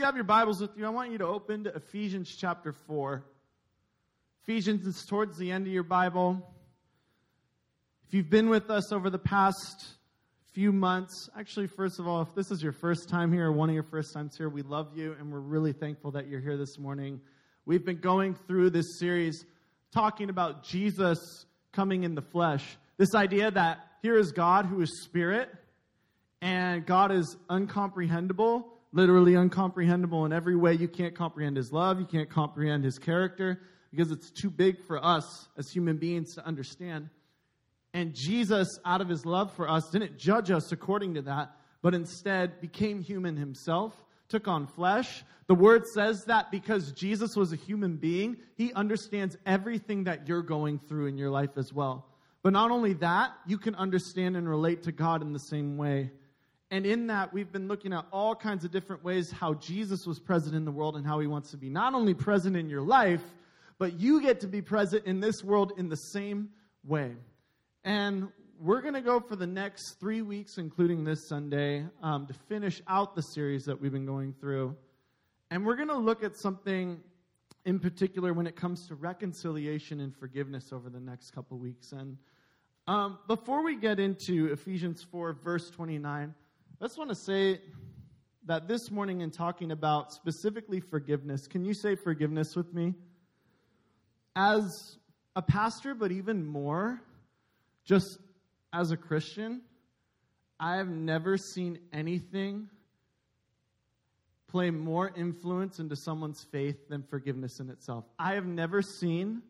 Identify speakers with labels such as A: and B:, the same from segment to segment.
A: you have your Bibles with you, I want you to open to Ephesians chapter 4. Ephesians is towards the end of your Bible. If you've been with us over the past few months, actually, first of all, if this is your first time here or one of your first times here, we love you and we're really thankful that you're here this morning. We've been going through this series talking about Jesus coming in the flesh. This idea that here is God who is spirit, and God is uncomprehendable, literally uncomprehendable in every way. You can't comprehend his love, you can't comprehend his character because it's too big for us as human beings to understand. And Jesus, out of his love for us, didn't judge us according to that, but instead became human himself, took on flesh. The word says that because Jesus was a human being, he understands everything that you're going through in your life as well. But not only that, you can understand and relate to God in the same way. And in that, we've been looking at all kinds of different ways how Jesus was present in the world and how he wants to be not only present in your life, but you get to be present in this world in the same way. And we're going to go for the next three weeks, including this Sunday, um, to finish out the series that we've been going through. And we're going to look at something in particular when it comes to reconciliation and forgiveness over the next couple weeks. And um, before we get into Ephesians 4, verse 29, I just want to say that this morning, in talking about specifically forgiveness, can you say forgiveness with me? As a pastor, but even more, just as a Christian, I have never seen anything play more influence into someone's faith than forgiveness in itself. I have never seen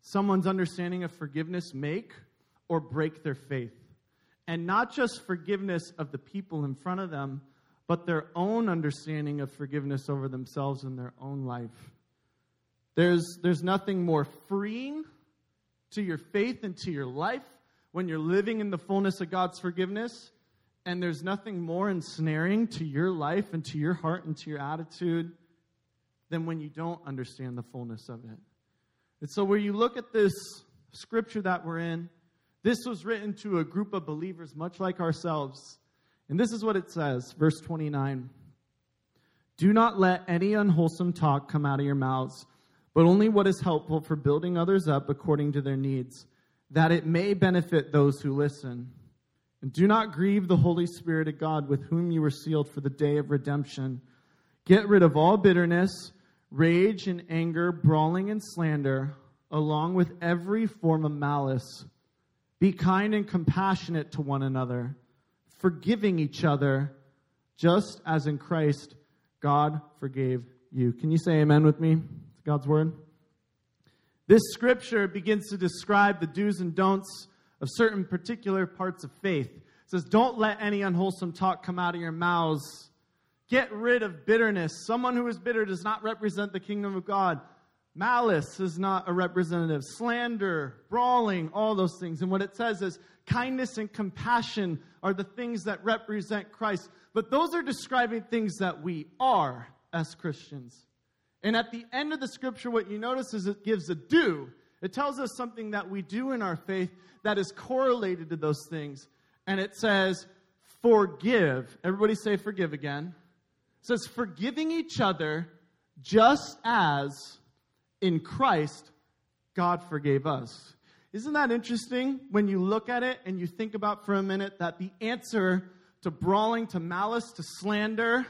A: someone's understanding of forgiveness make or break their faith. And not just forgiveness of the people in front of them, but their own understanding of forgiveness over themselves in their own life. There's, there's nothing more freeing to your faith and to your life when you're living in the fullness of God's forgiveness and there's nothing more ensnaring to your life and to your heart and to your attitude than when you don't understand the fullness of it. And so, where you look at this scripture that we're in, this was written to a group of believers much like ourselves. And this is what it says, verse 29. Do not let any unwholesome talk come out of your mouths, but only what is helpful for building others up according to their needs, that it may benefit those who listen. And do not grieve the Holy Spirit of God with whom you were sealed for the day of redemption. Get rid of all bitterness, rage and anger, brawling and slander, along with every form of malice. Be kind and compassionate to one another, forgiving each other, just as in Christ God forgave you. Can you say amen with me? It's God's word. This scripture begins to describe the do's and don'ts of certain particular parts of faith. It says, Don't let any unwholesome talk come out of your mouths. Get rid of bitterness. Someone who is bitter does not represent the kingdom of God. Malice is not a representative. Slander, brawling, all those things. And what it says is kindness and compassion are the things that represent Christ. But those are describing things that we are as Christians. And at the end of the scripture, what you notice is it gives a do. It tells us something that we do in our faith that is correlated to those things. And it says, forgive. Everybody say forgive again. It says, forgiving each other just as in Christ God forgave us. Isn't that interesting when you look at it and you think about for a minute that the answer to brawling, to malice, to slander,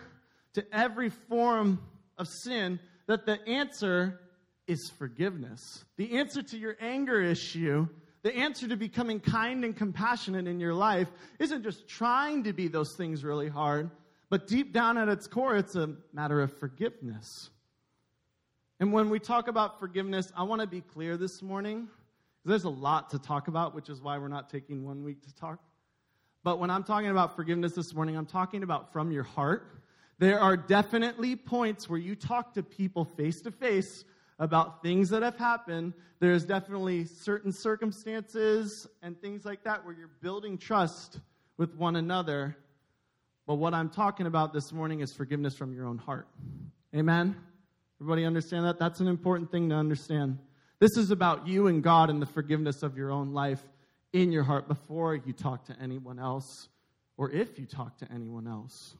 A: to every form of sin, that the answer is forgiveness. The answer to your anger issue, the answer to becoming kind and compassionate in your life, isn't just trying to be those things really hard, but deep down at its core, it's a matter of forgiveness. And when we talk about forgiveness, I want to be clear this morning. There's a lot to talk about, which is why we're not taking one week to talk. But when I'm talking about forgiveness this morning, I'm talking about from your heart. There are definitely points where you talk to people face to face about things that have happened, there's definitely certain circumstances and things like that where you're building trust with one another. But what I'm talking about this morning is forgiveness from your own heart. Amen? Everybody understand that? That's an important thing to understand. This is about you and God and the forgiveness of your own life in your heart before you talk to anyone else or if you talk to anyone else.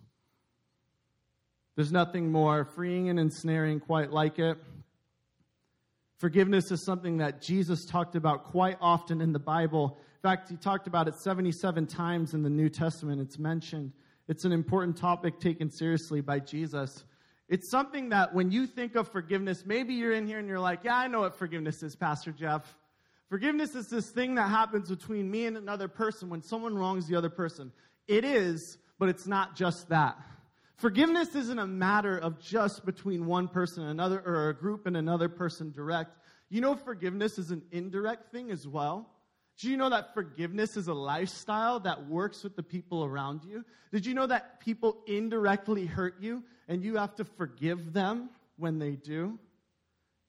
A: There's nothing more freeing and ensnaring quite like it. Forgiveness is something that Jesus talked about quite often in the Bible. In fact, he talked about it 77 times in the New Testament. It's mentioned. It's an important topic taken seriously by Jesus. It's something that when you think of forgiveness, maybe you're in here and you're like, yeah, I know what forgiveness is, Pastor Jeff. Forgiveness is this thing that happens between me and another person when someone wrongs the other person. It is, but it's not just that. Forgiveness isn't a matter of just between one person and another or a group and another person direct. You know, forgiveness is an indirect thing as well. Do you know that forgiveness is a lifestyle that works with the people around you? Did you know that people indirectly hurt you and you have to forgive them when they do?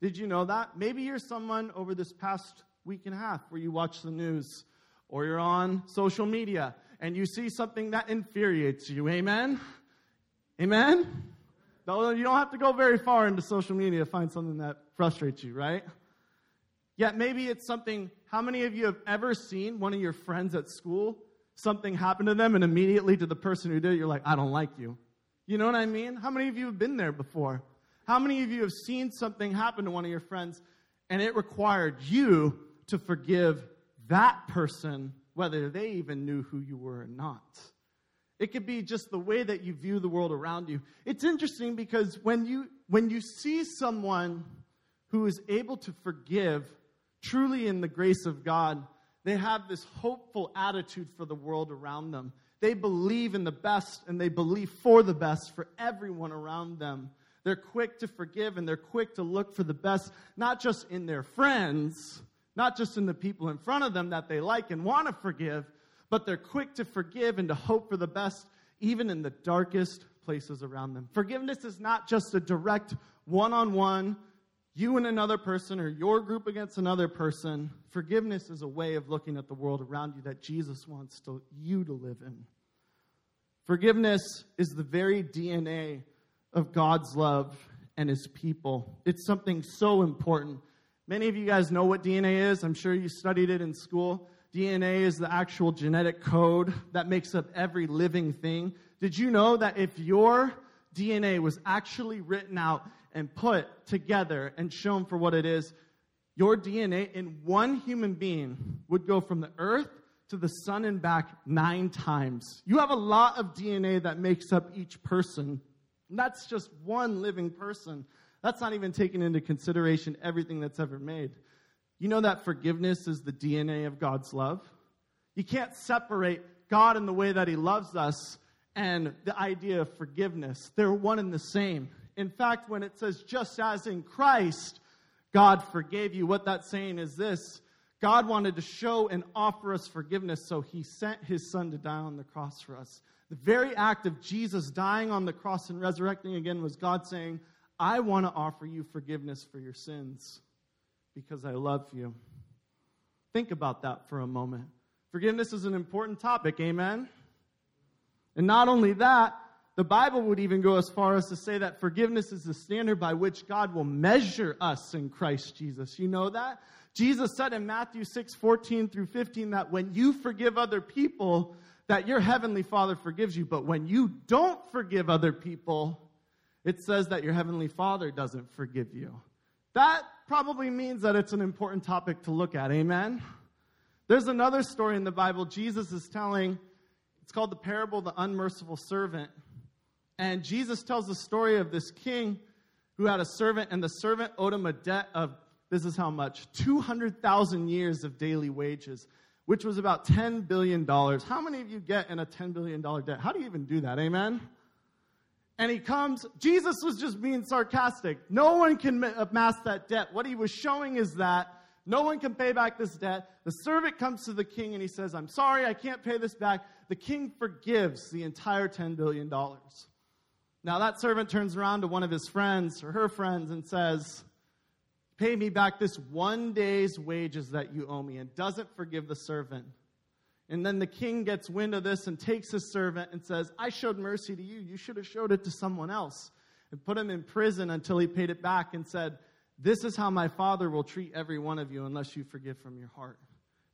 A: Did you know that? Maybe you're someone over this past week and a half where you watch the news or you're on social media and you see something that infuriates you. Amen? Amen? You don't have to go very far into social media to find something that frustrates you, right? Yet maybe it's something, how many of you have ever seen one of your friends at school, something happened to them, and immediately to the person who did it, you're like, I don't like you. You know what I mean? How many of you have been there before? How many of you have seen something happen to one of your friends, and it required you to forgive that person, whether they even knew who you were or not? It could be just the way that you view the world around you. It's interesting because when you, when you see someone who is able to forgive truly in the grace of God, they have this hopeful attitude for the world around them. They believe in the best and they believe for the best for everyone around them. They're quick to forgive and they're quick to look for the best, not just in their friends, not just in the people in front of them that they like and want to forgive, but they're quick to forgive and to hope for the best, even in the darkest places around them. Forgiveness is not just a direct one on one, you and another person, or your group against another person. Forgiveness is a way of looking at the world around you that Jesus wants to, you to live in. Forgiveness is the very DNA of God's love and his people. It's something so important. Many of you guys know what DNA is. I'm sure you studied it in school. DNA is the actual genetic code that makes up every living thing. Did you know that if your DNA was actually written out and put together and shown for what it is, your DNA in one human being would go from the earth to the sun and back nine times. You have a lot of DNA that makes up each person. And that's just one living person. That's not even taking into consideration everything that's ever made. You know that forgiveness is the DNA of God's love? You can't separate God in the way that He loves us and the idea of forgiveness. They're one and the same. In fact, when it says, just as in Christ, God forgave you, what that's saying is this God wanted to show and offer us forgiveness, so He sent His Son to die on the cross for us. The very act of Jesus dying on the cross and resurrecting again was God saying, I want to offer you forgiveness for your sins because I love you. Think about that for a moment. Forgiveness is an important topic, amen? And not only that, the Bible would even go as far as to say that forgiveness is the standard by which God will measure us in Christ Jesus. You know that? Jesus said in Matthew 6 14 through 15 that when you forgive other people, that your heavenly Father forgives you. But when you don't forgive other people, it says that your heavenly Father doesn't forgive you. That probably means that it's an important topic to look at. Amen? There's another story in the Bible Jesus is telling. It's called the parable of the unmerciful servant. And Jesus tells the story of this king who had a servant, and the servant owed him a debt of, this is how much, 200,000 years of daily wages, which was about $10 billion. How many of you get in a $10 billion debt? How do you even do that? Amen? and he comes. Jesus was just being sarcastic. No one can amass that debt. What he was showing is that no one can pay back this debt. The servant comes to the king and he says, I'm sorry, I can't pay this back. The king forgives the entire $10 billion. Now, that servant turns around to one of his friends or her friends and says, Pay me back this one day's wages that you owe me, and doesn't forgive the servant. And then the king gets wind of this and takes his servant and says, I showed mercy to you. You should have showed it to someone else. And put him in prison until he paid it back and said, This is how my father will treat every one of you unless you forgive from your heart.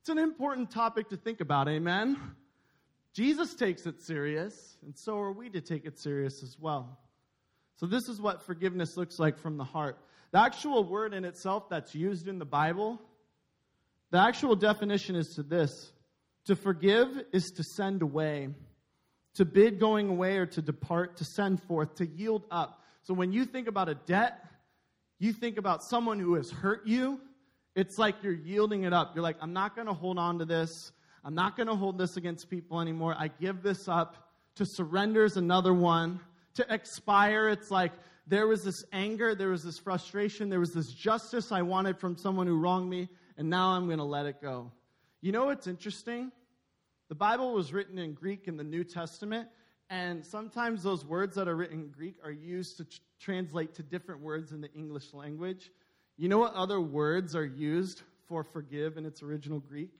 A: It's an important topic to think about, amen? Jesus takes it serious, and so are we to take it serious as well. So, this is what forgiveness looks like from the heart. The actual word in itself that's used in the Bible, the actual definition is to this to forgive is to send away, to bid going away or to depart, to send forth, to yield up. So, when you think about a debt, you think about someone who has hurt you, it's like you're yielding it up. You're like, I'm not going to hold on to this. I'm not going to hold this against people anymore. I give this up. To surrender is another one. To expire, it's like there was this anger, there was this frustration, there was this justice I wanted from someone who wronged me, and now I'm going to let it go. You know what's interesting? The Bible was written in Greek in the New Testament, and sometimes those words that are written in Greek are used to tr- translate to different words in the English language. You know what other words are used for forgive in its original Greek?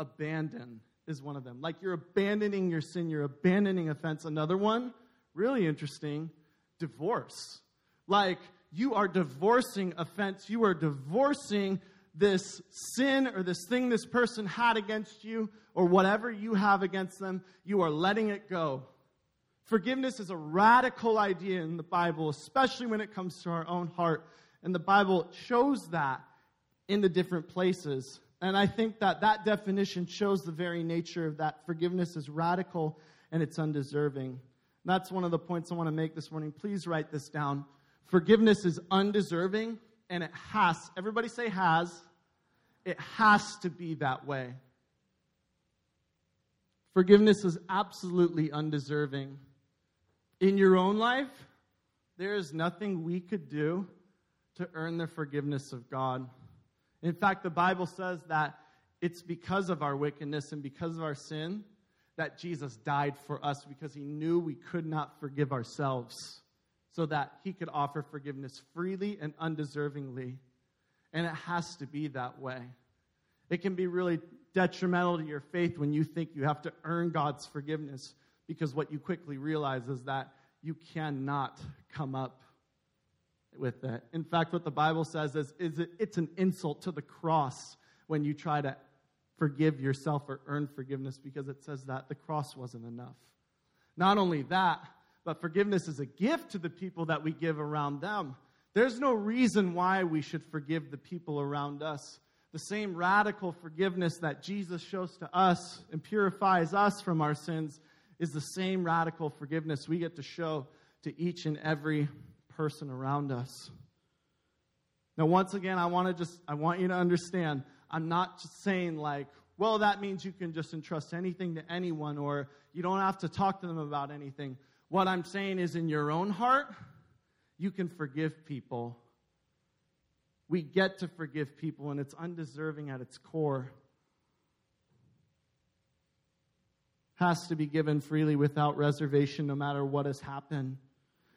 A: Abandon is one of them. Like you're abandoning your sin, you're abandoning offense. Another one, really interesting, divorce. Like you are divorcing offense, you are divorcing this sin or this thing this person had against you or whatever you have against them, you are letting it go. Forgiveness is a radical idea in the Bible, especially when it comes to our own heart. And the Bible shows that in the different places. And I think that that definition shows the very nature of that forgiveness is radical and it's undeserving. That's one of the points I want to make this morning. Please write this down. Forgiveness is undeserving and it has, everybody say has, it has to be that way. Forgiveness is absolutely undeserving. In your own life, there is nothing we could do to earn the forgiveness of God. In fact, the Bible says that it's because of our wickedness and because of our sin that Jesus died for us because he knew we could not forgive ourselves so that he could offer forgiveness freely and undeservingly. And it has to be that way. It can be really detrimental to your faith when you think you have to earn God's forgiveness because what you quickly realize is that you cannot come up with that. In fact, what the Bible says is, is it, it's an insult to the cross when you try to forgive yourself or earn forgiveness because it says that the cross wasn't enough. Not only that, but forgiveness is a gift to the people that we give around them. There's no reason why we should forgive the people around us. The same radical forgiveness that Jesus shows to us and purifies us from our sins is the same radical forgiveness we get to show to each and every person around us. Now, once again, I want to just, I want you to understand, I'm not just saying like, well, that means you can just entrust anything to anyone or you don't have to talk to them about anything. What I'm saying is, in your own heart, you can forgive people. We get to forgive people, and it's undeserving at its core. Has to be given freely without reservation, no matter what has happened.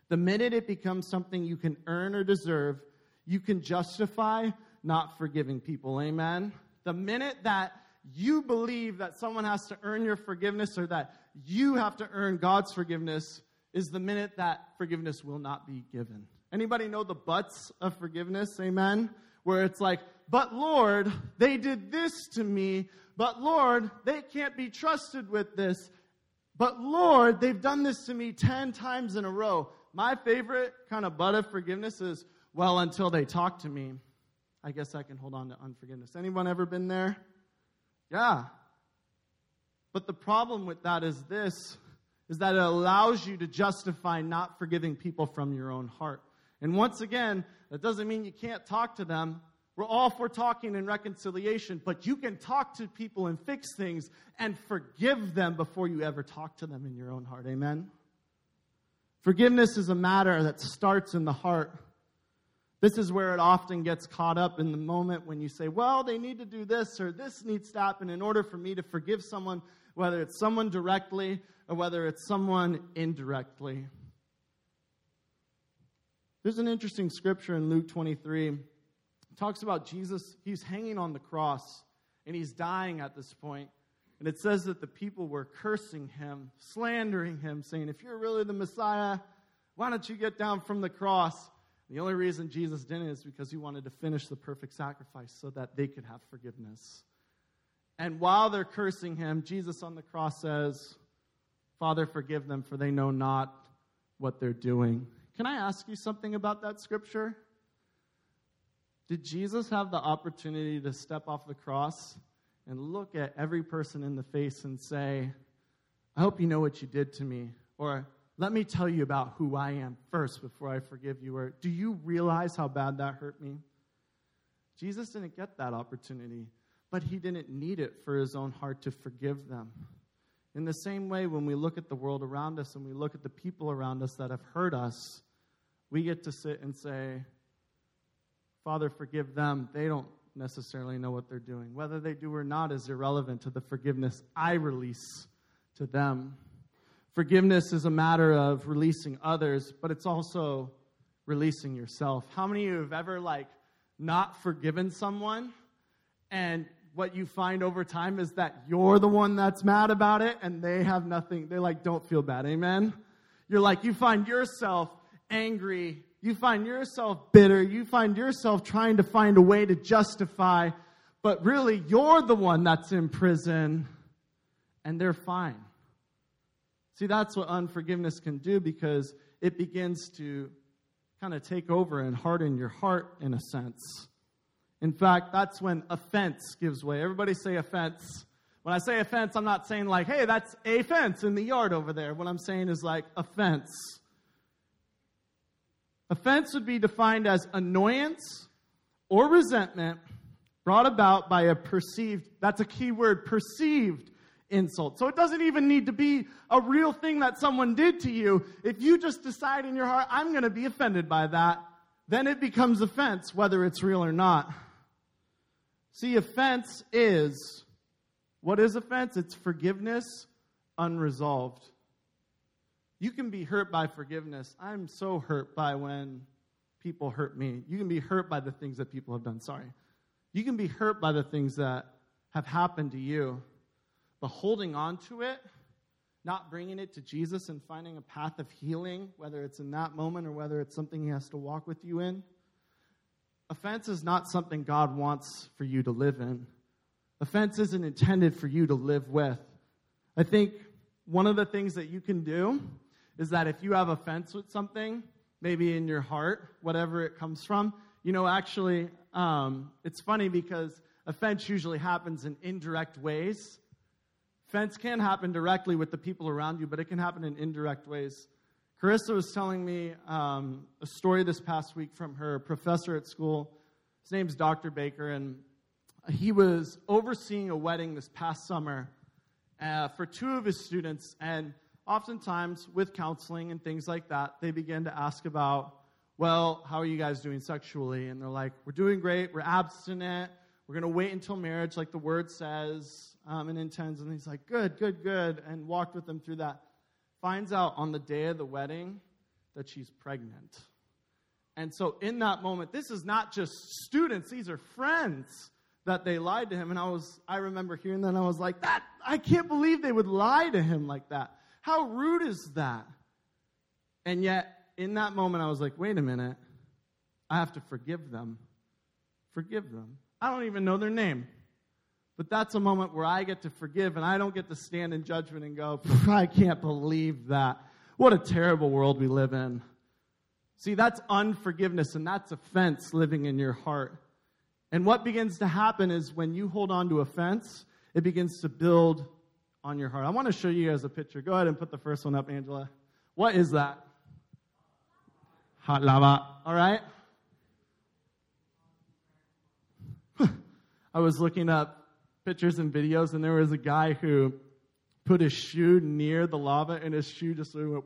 A: The minute it becomes something you can earn or deserve, you can justify not forgiving people. Amen? The minute that you believe that someone has to earn your forgiveness or that you have to earn God's forgiveness is the minute that forgiveness will not be given. Anybody know the buts of forgiveness? Amen? Where it's like, but Lord, they did this to me. But Lord, they can't be trusted with this. But Lord, they've done this to me 10 times in a row my favorite kind of but of forgiveness is, well, until they talk to me, I guess I can hold on to unforgiveness. Anyone ever been there? Yeah. But the problem with that is this is that it allows you to justify not forgiving people from your own heart. And once again, that doesn't mean you can't talk to them. We're all for talking and reconciliation, but you can talk to people and fix things and forgive them before you ever talk to them in your own heart. Amen? Forgiveness is a matter that starts in the heart. This is where it often gets caught up in the moment when you say, well, they need to do this or this needs to happen in order for me to forgive someone, whether it's someone directly or whether it's someone indirectly. There's an interesting scripture in Luke 23. It talks about Jesus, he's hanging on the cross and he's dying at this point. And it says that the people were cursing him, slandering him, saying, If you're really the Messiah, why don't you get down from the cross? The only reason Jesus didn't is because he wanted to finish the perfect sacrifice so that they could have forgiveness. And while they're cursing him, Jesus on the cross says, Father, forgive them, for they know not what they're doing. can I ask you something about that scripture? Did Jesus have the opportunity to step off the cross and look at every person in the face and say, I hope you know what you did to me? Or, let me tell you about who I am first before I forgive you. Or, do you realize how bad that hurt me? Jesus didn't get that opportunity, but he didn't need it for his own heart to forgive them. In the same way, when we look at the world around us and we look at the people around us that have hurt us, we get to sit and say, Father, forgive them. They don't necessarily know what they're doing. Whether they do or not is irrelevant to the forgiveness I release to them. Forgiveness is a matter of releasing others, but it's also releasing yourself. How many of you have ever like not forgiven someone and what you find over time is that you're the one that's mad about it and they have nothing they like don't feel bad. Amen. You're like you find yourself angry, you find yourself bitter, you find yourself trying to find a way to justify, but really you're the one that's in prison and they're fine. See, that's what unforgiveness can do because it begins to kind of take over and harden your heart in a sense. In fact, that's when offense gives way. Everybody say offense. When I say offense, I'm not saying like, hey, that's a fence in the yard over there. What I'm saying is like offense. Offense would be defined as annoyance or resentment brought about by a perceived, that's a key word, perceived insult. So it doesn't even need to be a real thing that someone did to you. If you just decide in your heart, I'm going to be offended by that, then it becomes offense, whether it's real or not. See, offense is what is offense? It's forgiveness unresolved. You can be hurt by forgiveness. I'm so hurt by when people hurt me. You can be hurt by the things that people have done. Sorry. You can be hurt by the things that have happened to you. But holding on to it, not bringing it to Jesus and finding a path of healing, whether it's in that moment or whether it's something He has to walk with you in, offense is not something God wants for you to live in. Offense isn't intended for you to live with. I think one of the things that you can do is that if you have offense with something, maybe in your heart, whatever it comes from, you know, actually, um, it's funny because offense usually happens in indirect ways. Offense can happen directly with the people around you, but it can happen in indirect ways. Carissa was telling me um, a story this past week from her professor at school. His name's Dr. Baker, and he was overseeing a wedding this past summer uh, for two of his students. And oftentimes, with counseling and things like that, they begin to ask about, well, how are you guys doing sexually? And they're like, we're doing great, we're abstinent, we're going to wait until marriage, like the word says um, and intends. And he's like, good, good, good, and walked with them through that. Finds out on the day of the wedding that she's pregnant. And so in that moment, this is not just students, these are friends that they lied to him. And I was, I remember hearing that and I was like, that, I can't believe they would lie to him like that. How rude is that? And yet, in that moment, I was like, wait a minute. I have to forgive them. Forgive them. I don't even know their name. But that's a moment where I get to forgive and I don't get to stand in judgment and go, I can't believe that. What a terrible world we live in. See, that's unforgiveness and that's offense living in your heart. And what begins to happen is when you hold on to offense, it begins to build on your heart. I want to show you guys a picture. Go ahead and put the first one up, Angela. What is that? Hot lava. All right. I was looking up pictures and videos, and there was a guy who put his shoe near the lava, and his shoe just sort of went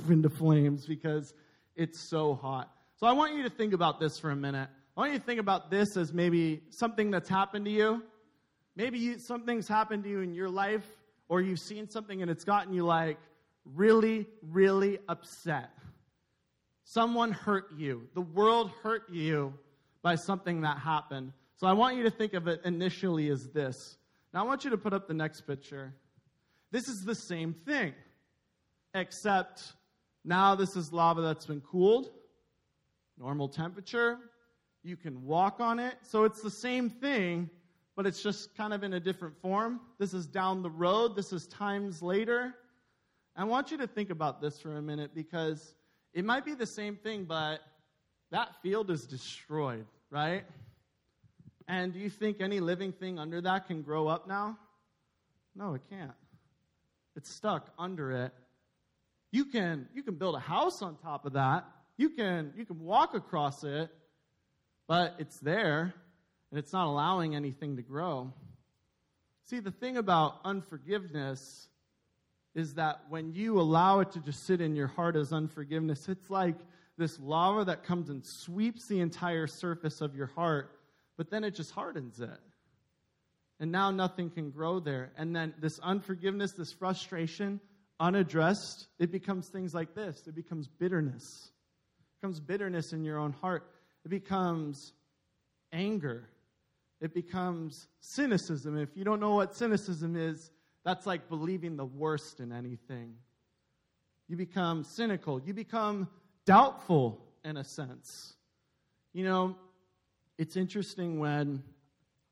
A: into flames because it's so hot. So I want you to think about this for a minute. I want you to think about this as maybe something that's happened to you. Maybe you, something's happened to you in your life, or you've seen something and it's gotten you like really, really upset. Someone hurt you. The world hurt you by something that happened. So I want you to think of it initially as this. Now I want you to put up the next picture. This is the same thing, except now this is lava that's been cooled, normal temperature. You can walk on it. So it's the same thing, but it's just kind of in a different form. This is down the road, this is times later. I want you to think about this for a minute because It might be the same thing, but that field is destroyed, right? And do you think any living thing under that can grow up now? No, it can't. It's stuck under it. You can you can build a house on top of that. You can you can walk across it, but it's there and it's not allowing anything to grow. See, the thing about unforgiveness is that when you allow it to just sit in your heart as unforgiveness, it's like this lava that comes and sweeps the entire surface of your heart, but then it just hardens it. And now nothing can grow there. And then this unforgiveness, this frustration, unaddressed, it becomes things like this it becomes bitterness. It becomes bitterness in your own heart. It becomes anger. It becomes cynicism. If you don't know what cynicism is, that's like believing the worst in anything. You become cynical. You become doubtful in a sense. You know, it's interesting when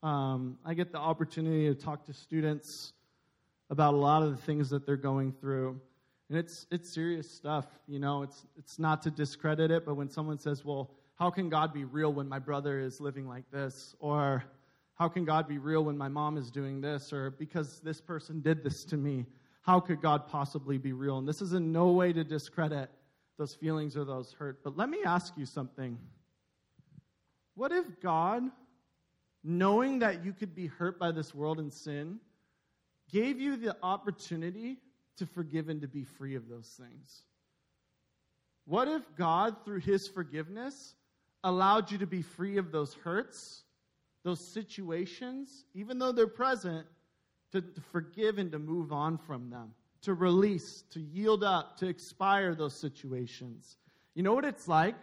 A: um, I get the opportunity to talk to students about a lot of the things that they're going through. And it's, it's serious stuff. You know, it's, it's not to discredit it, but when someone says, well, how can God be real when my brother is living like this? Or how can God be real when my mom is doing this? Or because this person did this to me, how could God possibly be real? And this is in no way to discredit those feelings or those hurt. But let me ask you something. What if God, knowing that you could be hurt by this world and sin, gave you the opportunity to forgive and to be free of those things? What if God, through his forgiveness, allowed you to be free of those hurts those situations, even though they're present, to, to, forgive and to move on from them, to release, to yield up, to expire those situations. You know what it's like?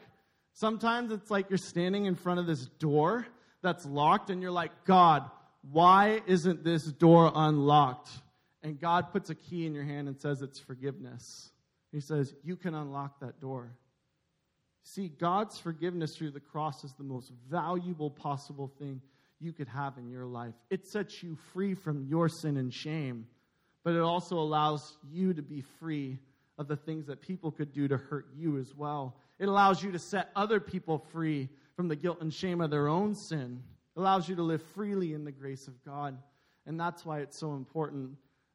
A: Sometimes it's like you're standing in front of this door that's locked, and you're like, God, why isn't this door unlocked? And God puts a key in your hand and says it's forgiveness. He says, You can unlock that door. See, God's forgiveness through the cross is the most valuable possible thing you could have in your life. It sets you free from your sin and shame, but it also allows you to be free of the things that people could do to hurt you as well. It allows you to set other people free from the guilt and shame of their own sin. It allows you to live freely in the grace of God. And that's why it's so important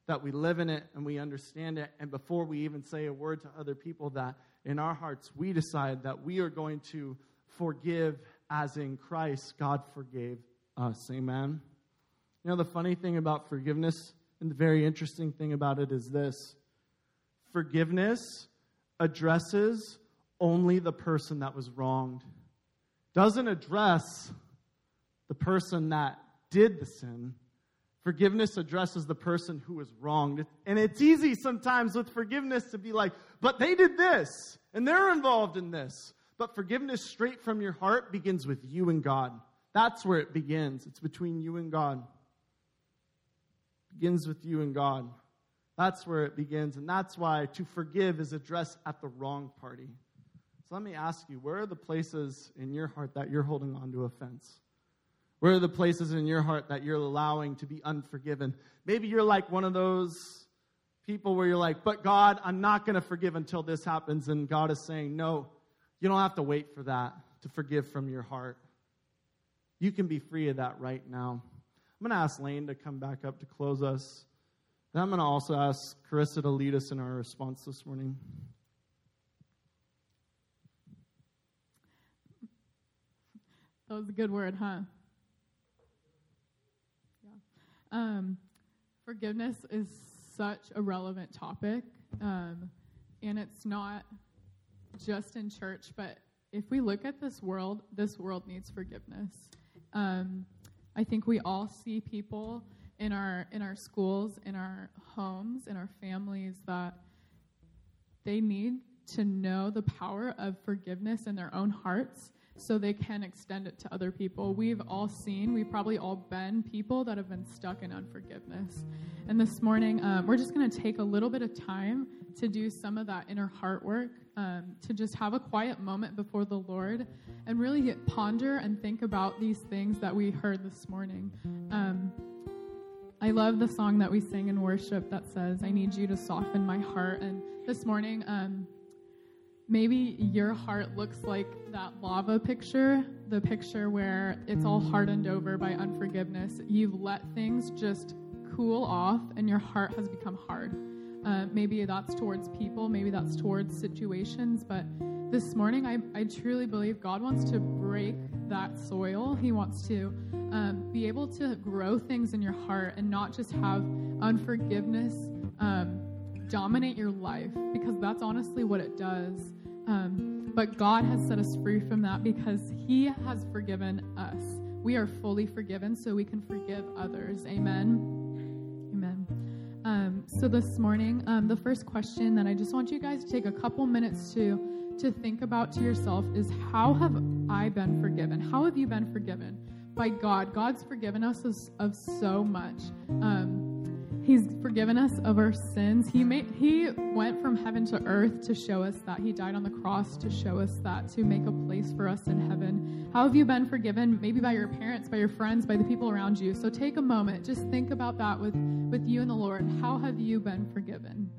A: that we live in it and we understand it. And before we even say a word to other people, that in our hearts we decide that we are going to forgive as in Christ God forgave us. Amen. You know, the funny thing about forgiveness and the very interesting thing about it is this forgiveness addresses only the person that was wronged, doesn't address the person that did the sin. Forgiveness addresses the person who is wronged. And it's easy sometimes with forgiveness to be like, but they did this, and they're involved in this. But forgiveness straight from your heart begins with you and God. That's where it begins. It's between you and God. It begins with you and God. That's where it begins. And that's why to forgive is addressed at the wrong party. So let me ask you where are the places in your heart that you're holding on to offense? Where are the places in your heart that you're allowing to be unforgiven? Maybe you're like one of those people where you're like, but God, I'm not going to forgive until this happens. And God is saying, no, you don't have to wait for that to forgive from your heart. You can be free of that right now. I'm going to ask Lane to come back up to close us. And I'm going to also ask Carissa to lead us in our response this morning.
B: That was a good word, huh? Um, forgiveness is such a relevant topic, um, and it's not just in church, but if we look at this world, this world needs forgiveness. Um, I think we all see people in our in our schools, in our homes, in our families that they need to know the power of forgiveness in their own hearts so they can extend it to other people. We've all seen, we've probably all been people that have been stuck in unforgiveness. And this morning, um, we're just going to take a little bit of time to do some of that inner heart work, um, to just have a quiet moment before the Lord and really ponder and think about these things that we heard this morning. Um, I love the song that we sing in worship that says, I need you to soften my heart. And this morning, um, maybe your heart looks like that lava picture, the picture where it's all hardened over by unforgiveness. You've let things just cool off and your heart has become hard. Uh, maybe that's towards people, maybe that's towards situations, but this morning I, I truly believe God wants to break that soil. He wants to um, be able to grow things in your heart and not just have unforgiveness um, dominate your life, because that's honestly what it does. Um, but God has set us free from that because He has forgiven us. We are fully forgiven, so we can forgive others. Amen. Um, so this morning, um, the first question that I just want you guys to take a couple minutes to to think about to yourself is how have I been forgiven? How have you been forgiven by God? God's forgiven us of, of so much. Um, He's forgiven us of our sins. He mm-hmm. made he went from heaven to earth to show us that. He died on the cross to show us that, to make a place for us in heaven. How have you been forgiven? Maybe by your parents, by your friends, by the people around you. So take a moment, just think about that with, with you and the Lord. How have you been forgiven?